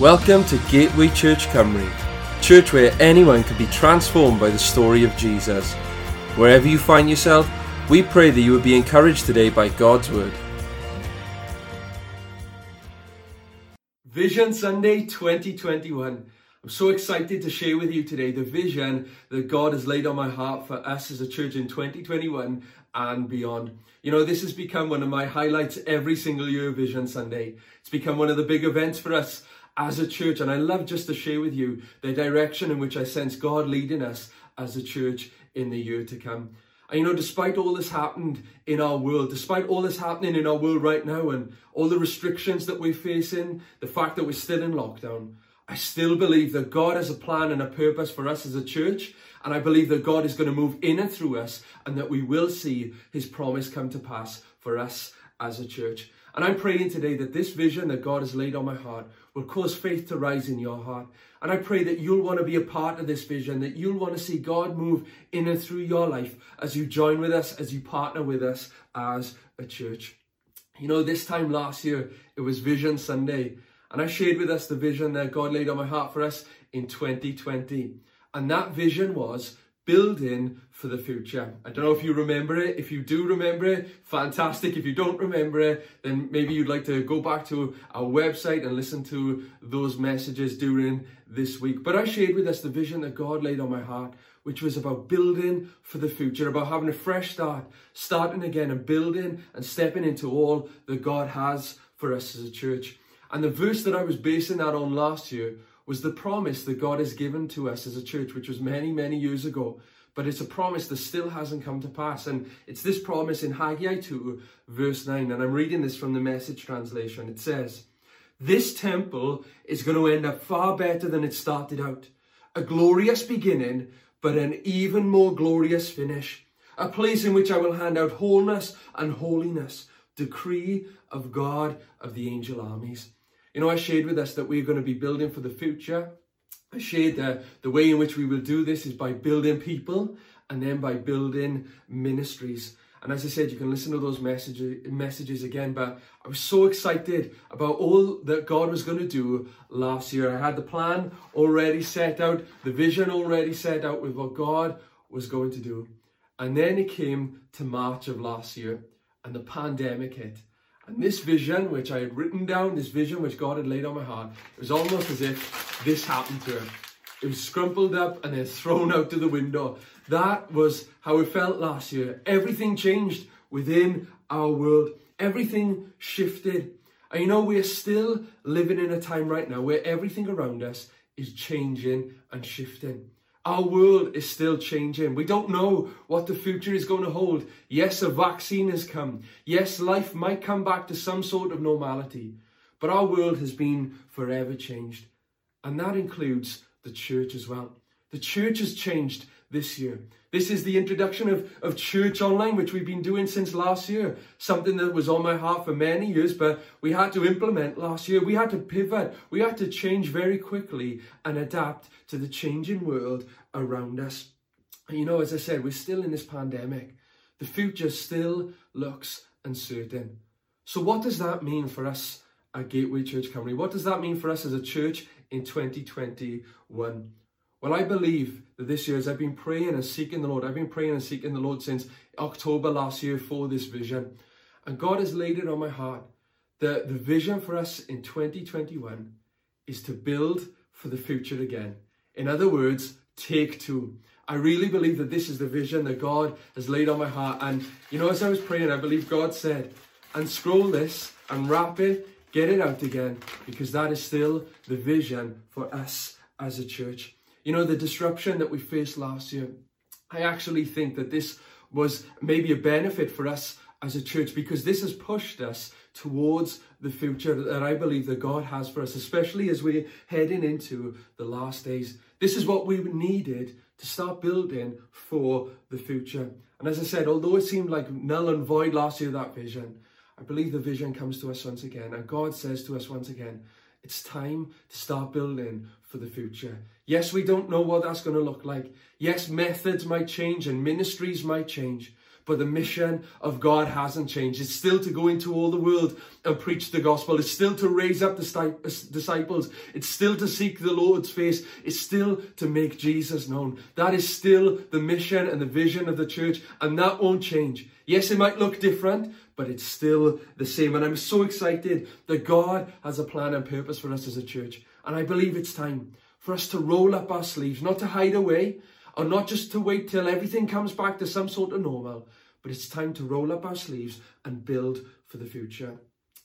Welcome to Gateway Church Cymru, church where anyone can be transformed by the story of Jesus. Wherever you find yourself, we pray that you would be encouraged today by God's Word. Vision Sunday 2021. I'm so excited to share with you today the vision that God has laid on my heart for us as a church in 2021 and beyond. You know, this has become one of my highlights every single year, Vision Sunday. It's become one of the big events for us as a church. And I love just to share with you the direction in which I sense God leading us as a church in the year to come. And you know, despite all this happened in our world, despite all this happening in our world right now and all the restrictions that we're facing, the fact that we're still in lockdown, I still believe that God has a plan and a purpose for us as a church. And I believe that God is going to move in and through us and that we will see his promise come to pass for us as a church. And I'm praying today that this vision that God has laid on my heart will cause faith to rise in your heart. And I pray that you'll want to be a part of this vision, that you'll want to see God move in and through your life as you join with us, as you partner with us as a church. You know, this time last year, it was Vision Sunday. And I shared with us the vision that God laid on my heart for us in 2020. And that vision was building for the future. I don't know if you remember it. If you do remember it, fantastic. If you don't remember it, then maybe you'd like to go back to our website and listen to those messages during this week. But I shared with us the vision that God laid on my heart, which was about building for the future, about having a fresh start, starting again and building and stepping into all that God has for us as a church. And the verse that I was basing that on last year was the promise that God has given to us as a church, which was many, many years ago. But it's a promise that still hasn't come to pass. And it's this promise in Haggai 2, verse 9. And I'm reading this from the message translation. It says, This temple is going to end up far better than it started out. A glorious beginning, but an even more glorious finish. A place in which I will hand out wholeness and holiness. Decree of God of the angel armies. You know, I shared with us that we're going to be building for the future. I shared that the way in which we will do this is by building people and then by building ministries. And as I said, you can listen to those messages, messages again. But I was so excited about all that God was going to do last year. I had the plan already set out, the vision already set out with what God was going to do. And then it came to March of last year and the pandemic hit. And this vision, which I had written down, this vision which God had laid on my heart, it was almost as if this happened to him. It was scrumpled up and then thrown out to the window. That was how it felt last year. Everything changed within our world. Everything shifted. And you know, we're still living in a time right now where everything around us is changing and shifting. Our world is still changing. We don't know what the future is going to hold. Yes, a vaccine has come. Yes, life might come back to some sort of normality. But our world has been forever changed. And that includes the church as well. The church has changed this year. This is the introduction of, of church online, which we've been doing since last year. Something that was on my heart for many years, but we had to implement last year. We had to pivot. We had to change very quickly and adapt to the changing world around us. And you know, as I said, we're still in this pandemic. The future still looks uncertain. So what does that mean for us at Gateway Church Cymru? What does that mean for us as a church in 2021? Well, I believe that this year, as I've been praying and seeking the Lord, I've been praying and seeking the Lord since October last year for this vision. And God has laid it on my heart that the vision for us in 2021 is to build for the future again. In other words, take two. I really believe that this is the vision that God has laid on my heart. And, you know, as I was praying, I believe God said, unscroll this and wrap it, get it out again, because that is still the vision for us as a church. You know, the disruption that we faced last year, I actually think that this was maybe a benefit for us as a church because this has pushed us towards the future that I believe that God has for us, especially as we're heading into the last days. This is what we needed to start building for the future. And as I said, although it seemed like null and void last year, that vision, I believe the vision comes to us once again. And God says to us once again, it's time to start building for the future. Yes, we don't know what that's going to look like. Yes, methods might change and ministries might change. But the mission of God hasn't changed. It's still to go into all the world and preach the gospel. It's still to raise up the uh, disciples. It's still to seek the Lord's face. It's still to make Jesus known. That is still the mission and the vision of the church, and that won't change. Yes, it might look different, but it's still the same. And I'm so excited that God has a plan and purpose for us as a church. And I believe it's time for us to roll up our sleeves, not to hide away, or not just to wait till everything comes back to some sort of normal, but it's time to roll up our sleeves and build for the future.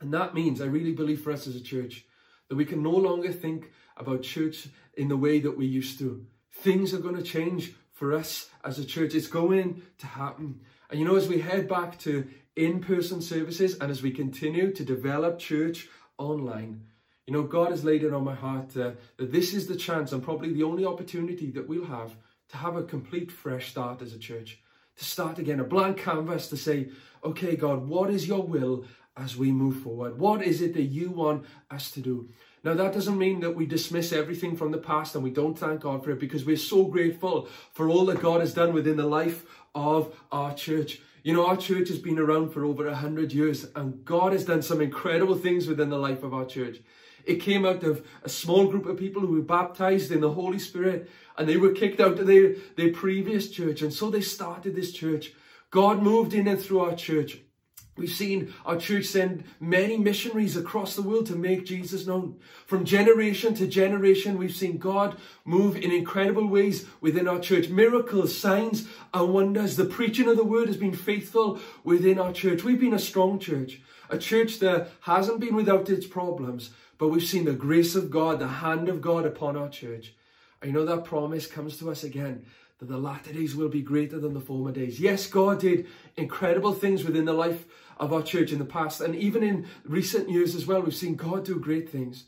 And that means, I really believe for us as a church, that we can no longer think about church in the way that we used to. Things are going to change for us as a church. It's going to happen. And you know, as we head back to in-person services and as we continue to develop church online, you know, God has laid it on my heart uh, that this is the chance and probably the only opportunity that we'll have to have a complete fresh start as a church. To start again, a blank canvas to say, okay, God, what is your will as we move forward? What is it that you want us to do? Now, that doesn't mean that we dismiss everything from the past and we don't thank God for it because we're so grateful for all that God has done within the life of our church. You know, our church has been around for over a hundred years and God has done some incredible things within the life of our church. It came out of a small group of people who were baptized in the Holy Spirit and they were kicked out of their, their previous church. And so they started this church. God moved in and through our church. We've seen our church send many missionaries across the world to make Jesus known. From generation to generation, we've seen God move in incredible ways within our church. Miracles, signs, and wonders. The preaching of the word has been faithful within our church. We've been a strong church, a church that hasn't been without its problems, but we've seen the grace of God, the hand of God upon our church. You know that promise comes to us again that the latter days will be greater than the former days. Yes, God did incredible things within the life of our church in the past. And even in recent years as well, we've seen God do great things.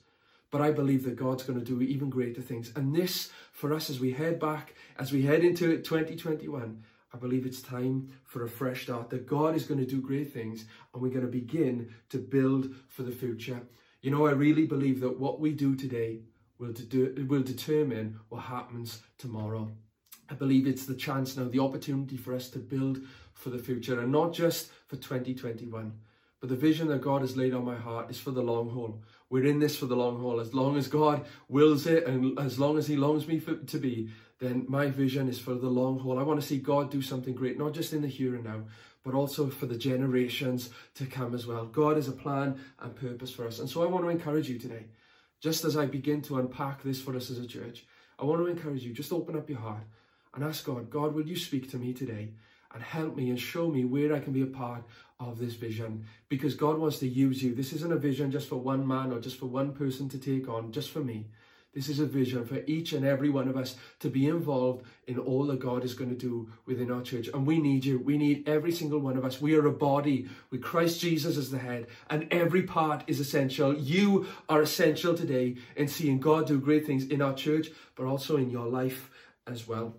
But I believe that God's going to do even greater things. And this, for us, as we head back, as we head into 2021, I believe it's time for a fresh start, that God is going to do great things and we're going to begin to build for the future. You know, I really believe that what we do today will, de will determine what happens tomorrow. I believe it's the chance now, the opportunity for us to build for the future and not just for 2021. But the vision that God has laid on my heart is for the long haul. We're in this for the long haul. As long as God wills it and as long as He longs me for, to be, then my vision is for the long haul. I want to see God do something great, not just in the here and now, but also for the generations to come as well. God has a plan and purpose for us. And so I want to encourage you today, just as I begin to unpack this for us as a church, I want to encourage you, just open up your heart and ask God, God, will you speak to me today and help me and show me where I can be a part of this vision? Because God wants to use you. This isn't a vision just for one man or just for one person to take on, just for me. This is a vision for each and every one of us to be involved in all that God is going to do within our church. And we need you. We need every single one of us. We are a body with Christ Jesus as the head, and every part is essential. You are essential today in seeing God do great things in our church, but also in your life as well.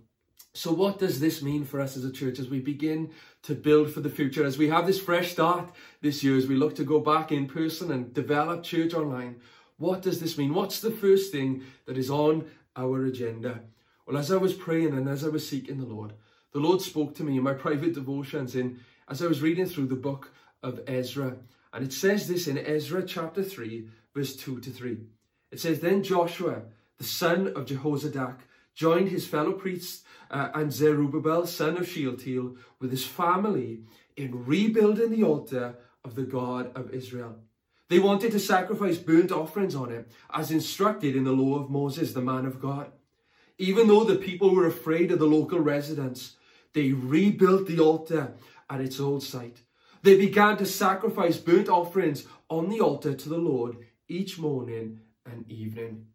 So what does this mean for us as a church as we begin to build for the future, as we have this fresh start this year, as we look to go back in person and develop church online? What does this mean? What's the first thing that is on our agenda? Well, as I was praying and as I was seeking the Lord, the Lord spoke to me in my private devotions in as I was reading through the book of Ezra. And it says this in Ezra chapter 3, verse 2 to 3. It says, Then Joshua, the son of Jehozadak, joined his fellow priests uh, and Zerubbabel, son of Shealtiel, with his family in rebuilding the altar of the God of Israel. They wanted to sacrifice burnt offerings on it, as instructed in the law of Moses, the man of God. Even though the people were afraid of the local residents, they rebuilt the altar at its old site. They began to sacrifice burnt offerings on the altar to the Lord each morning and evening.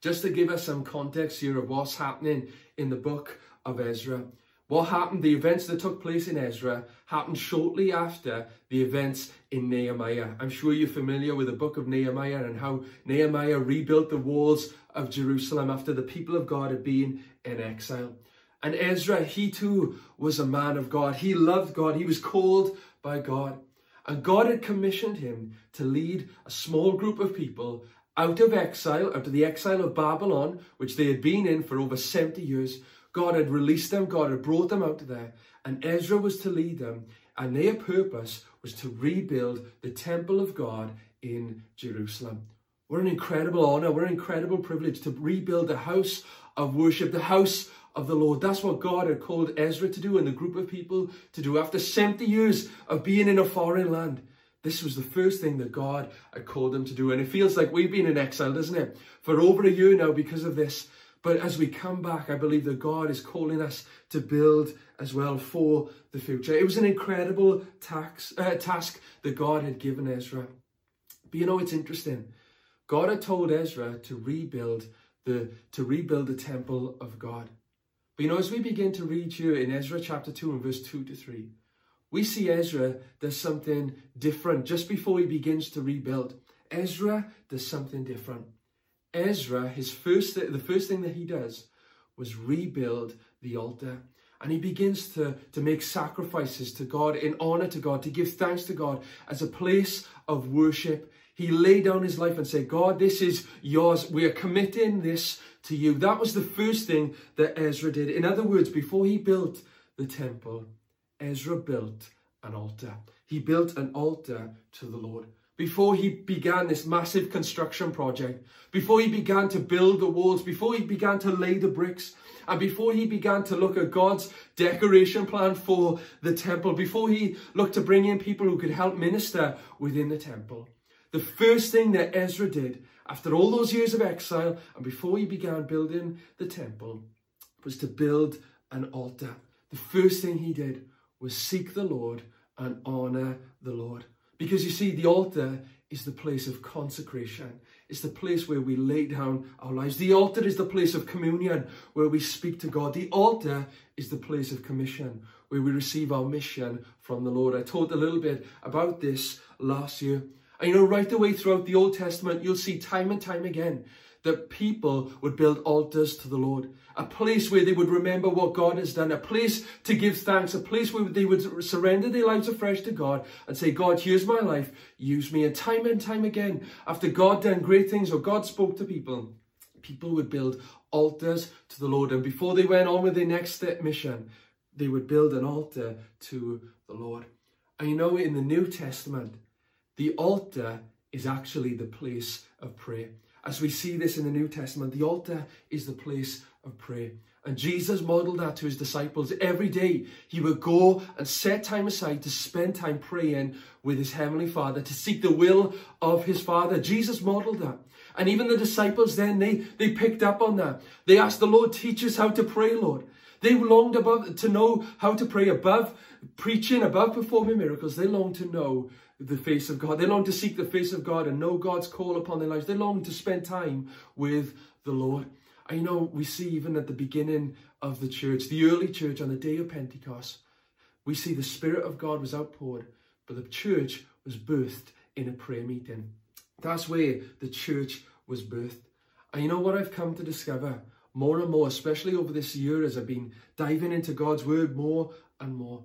Just to give us some context here of what's happening in the book of Ezra. What happened, the events that took place in Ezra happened shortly after the events in Nehemiah. I'm sure you're familiar with the book of Nehemiah and how Nehemiah rebuilt the walls of Jerusalem after the people of God had been in exile. And Ezra, he too was a man of God. He loved God. He was called by God. And God had commissioned him to lead a small group of people out of exile, out of the exile of Babylon, which they had been in for over 70 years, God had released them, God had brought them out of there, and Ezra was to lead them, and their purpose was to rebuild the temple of God in Jerusalem. What an incredible honor, what an incredible privilege to rebuild the house of worship, the house of the Lord. That's what God had called Ezra to do and the group of people to do after 70 years of being in a foreign land. This was the first thing that God had called them to do. And it feels like we've been in exile, doesn't it? For over a year now because of this. But as we come back, I believe that God is calling us to build as well for the future. It was an incredible tax, uh, task that God had given Ezra. But you know, it's interesting. God had told Ezra to rebuild the, to rebuild the temple of God. But you know, as we begin to read here in Ezra chapter 2 and verse 2 to 3, we see Ezra does something different just before he begins to rebuild. Ezra does something different. Ezra, his first the first thing that he does was rebuild the altar. And he begins to, to make sacrifices to God in honor to God, to give thanks to God as a place of worship. He laid down his life and said, God, this is yours. We are committing this to you. That was the first thing that Ezra did. In other words, before he built the temple, Ezra built an altar. He built an altar to the Lord. Before he began this massive construction project, before he began to build the walls, before he began to lay the bricks, and before he began to look at God's decoration plan for the temple, before he looked to bring in people who could help minister within the temple, the first thing that Ezra did after all those years of exile and before he began building the temple was to build an altar. The first thing he did was seek the Lord and honor the Lord. Because you see, the altar is the place of consecration. It's the place where we lay down our lives. The altar is the place of communion where we speak to God. The altar is the place of commission where we receive our mission from the Lord. I talked a little bit about this last year. And you know, right the way throughout the Old Testament, you'll see time and time again that people would build altars to the Lord, a place where they would remember what God has done, a place to give thanks, a place where they would surrender their lives afresh to God and say, God, here's my life, use me. And time and time again, after God done great things or God spoke to people, people would build altars to the Lord. And before they went on with their next mission, they would build an altar to the Lord. And you know, in the New Testament, the altar is actually the place of prayer. As we see this in the New Testament, the altar is the place of prayer. And Jesus modeled that to his disciples. Every day he would go and set time aside to spend time praying with his heavenly Father, to seek the will of his Father. Jesus modeled that. And even the disciples then, they, they picked up on that. They asked the Lord, teach us how to pray, Lord. They longed above to know how to pray above preaching, above performing miracles. They longed to know the face of God. They long to seek the face of God and know God's call upon their lives. They long to spend time with the Lord. You know, we see even at the beginning of the church, the early church on the day of Pentecost, we see the Spirit of God was outpoured, but the church was birthed in a prayer meeting. That's where the church was birthed. And you know what I've come to discover more and more, especially over this year as I've been diving into God's word more and more?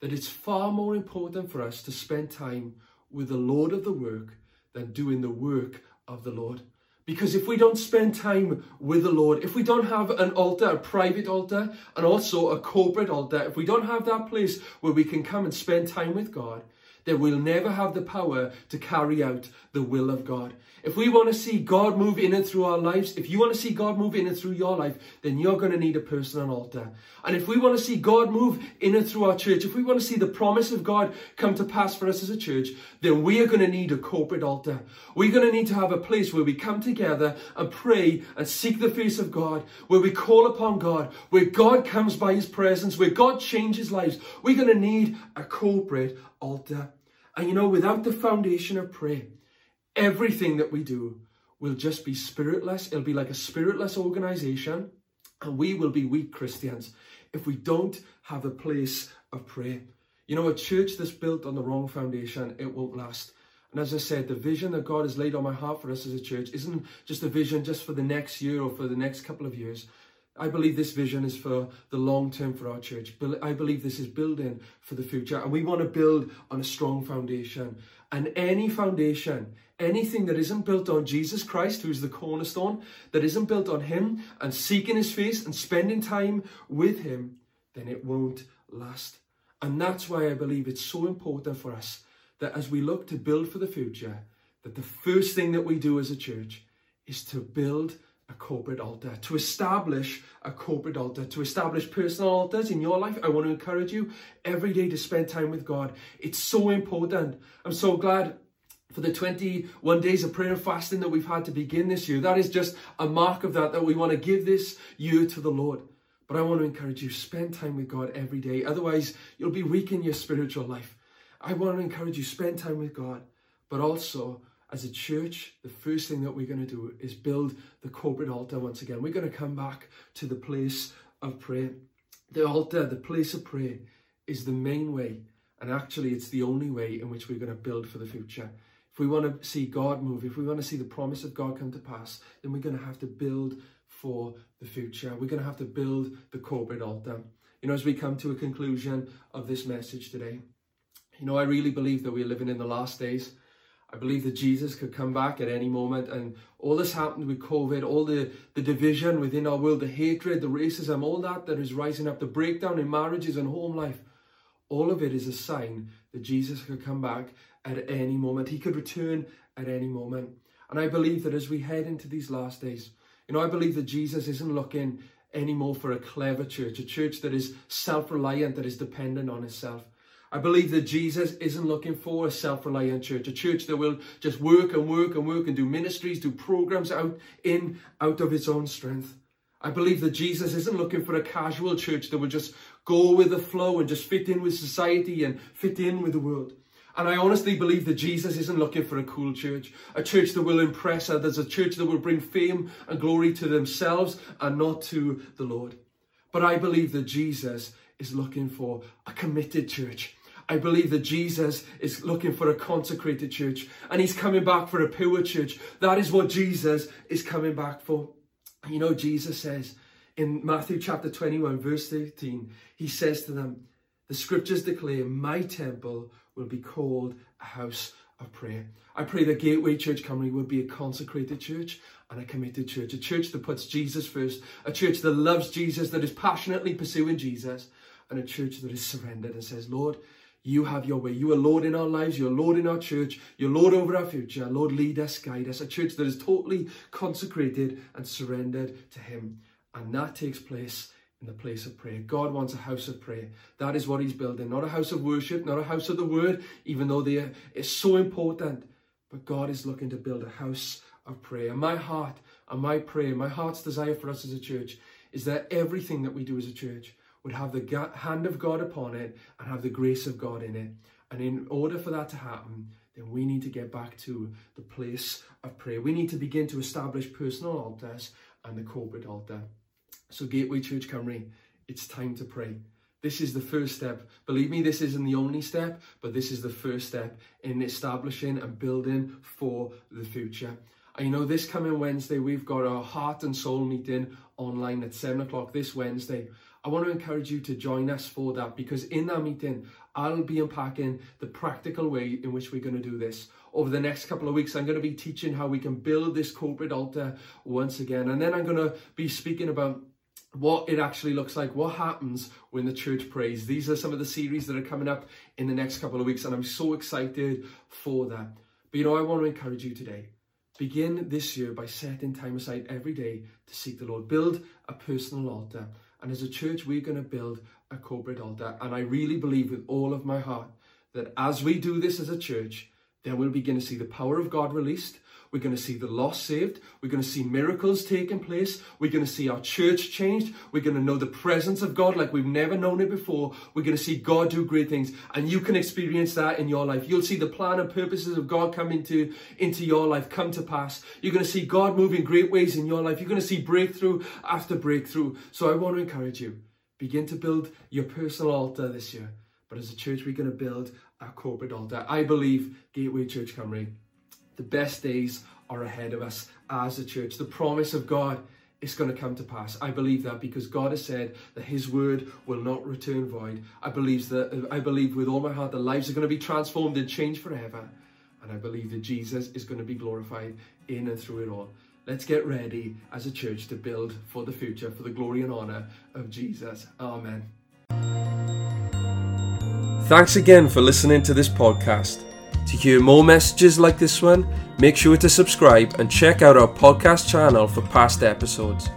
that it's far more important for us to spend time with the Lord of the work than doing the work of the Lord. Because if we don't spend time with the Lord, if we don't have an altar, a private altar, and also a corporate altar, if we don't have that place where we can come and spend time with God, then we'll never have the power to carry out the will of God. If we want to see God move in and through our lives, if you want to see God move in and through your life, then you're going to need a personal altar. And if we want to see God move in and through our church, if we want to see the promise of God come to pass for us as a church, then we are going to need a corporate altar. We're going to need to have a place where we come together and pray and seek the face of God, where we call upon God, where God comes by his presence, where God changes lives. We're going to need a corporate altar. And you know, without the foundation of prayer, everything that we do will just be spiritless. It'll be like a spiritless organization, and we will be weak Christians if we don't have a place of prayer. You know, a church that's built on the wrong foundation, it won't last. And as I said, the vision that God has laid on my heart for us as a church isn't just a vision just for the next year or for the next couple of years. I believe this vision is for the long term for our church. I believe this is building for the future. And we want to build on a strong foundation. And any foundation, anything that isn't built on Jesus Christ, who's the cornerstone, that isn't built on Him and seeking His face and spending time with Him, then it won't last. And that's why I believe it's so important for us that as we look to build for the future, that the first thing that we do as a church is to build a corporate altar, to establish a corporate altar, to establish personal altars in your life. I want to encourage you every day to spend time with God. It's so important. I'm so glad for the 21 days of prayer and fasting that we've had to begin this year. That is just a mark of that, that we want to give this year to the Lord. But I want to encourage you, spend time with God every day. Otherwise, you'll be weak in your spiritual life. I want to encourage you, spend time with God, but also as a church, the first thing that we're going to do is build the corporate altar once again. We're going to come back to the place of prayer. The altar, the place of prayer, is the main way, and actually, it's the only way in which we're going to build for the future. If we want to see God move, if we want to see the promise of God come to pass, then we're going to have to build for the future. We're going to have to build the corporate altar. You know, as we come to a conclusion of this message today, you know, I really believe that we're living in the last days. I believe that Jesus could come back at any moment. And all this happened with COVID, all the, the division within our world, the hatred, the racism, all that that is rising up, the breakdown in marriages and home life, all of it is a sign that Jesus could come back at any moment. He could return at any moment. And I believe that as we head into these last days, you know, I believe that Jesus isn't looking anymore for a clever church, a church that is self-reliant, that is dependent on itself. I believe that Jesus isn't looking for a self-reliant church, a church that will just work and work and work and do ministries, do programs out in out of its own strength. I believe that Jesus isn't looking for a casual church that will just go with the flow and just fit in with society and fit in with the world. And I honestly believe that Jesus isn't looking for a cool church, a church that will impress others, a church that will bring fame and glory to themselves and not to the Lord. But I believe that Jesus is looking for a committed church. I believe that Jesus is looking for a consecrated church and he's coming back for a pure church. That is what Jesus is coming back for. You know, Jesus says in Matthew chapter 21, verse 13, he says to them, The scriptures declare, My temple will be called a house of prayer. I pray that Gateway Church Cymru would be a consecrated church and a committed church, a church that puts Jesus first, a church that loves Jesus, that is passionately pursuing Jesus, and a church that is surrendered and says, Lord, you have your way. You are Lord in our lives. You're Lord in our church. You're Lord over our future. Lord, lead us, guide us. A church that is totally consecrated and surrendered to Him. And that takes place in the place of prayer. God wants a house of prayer. That is what He's building. Not a house of worship, not a house of the Word, even though they are, it's so important. But God is looking to build a house of prayer. And my heart and my prayer, my heart's desire for us as a church is that everything that we do as a church would have the hand of God upon it and have the grace of God in it. And in order for that to happen, then we need to get back to the place of prayer. We need to begin to establish personal altars and the corporate altar. So Gateway Church Cymru, it's time to pray. This is the first step. Believe me, this isn't the only step, but this is the first step in establishing and building for the future. And you know, this coming Wednesday, we've got our heart and soul meeting online at 7 o'clock this Wednesday. I want to encourage you to join us for that because in that meeting, I'll be unpacking the practical way in which we're going to do this. Over the next couple of weeks, I'm going to be teaching how we can build this corporate altar once again. And then I'm going to be speaking about what it actually looks like, what happens when the church prays. These are some of the series that are coming up in the next couple of weeks, and I'm so excited for that. But you know, I want to encourage you today. Begin this year by setting time aside every day to seek the Lord. Build a personal altar. And as a church, we're going to build a corporate altar. And I really believe with all of my heart that as we do this as a church, then we'll begin to see the power of God released. We're going to see the lost saved. We're going to see miracles taking place. We're going to see our church changed. We're going to know the presence of God like we've never known it before. We're going to see God do great things. And you can experience that in your life. You'll see the plan and purposes of God come into, into your life, come to pass. You're going to see God move in great ways in your life. You're going to see breakthrough after breakthrough. So I want to encourage you. Begin to build your personal altar this year. But as a church, we're going to build our corporate altar. I believe Gateway Church Cymru the best days are ahead of us as a church. The promise of God is going to come to pass. I believe that because God has said that His word will not return void. I believe that I believe with all my heart that lives are going to be transformed and changed forever. And I believe that Jesus is going to be glorified in and through it all. Let's get ready as a church to build for the future, for the glory and honor of Jesus. Amen. Thanks again for listening to this podcast. To hear more messages like this one, make sure to subscribe and check out our podcast channel for past episodes.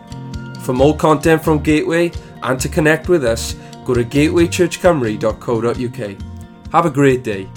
For more content from Gateway and to connect with us, go to gatewaychurchcymru.co.uk. Have a great day.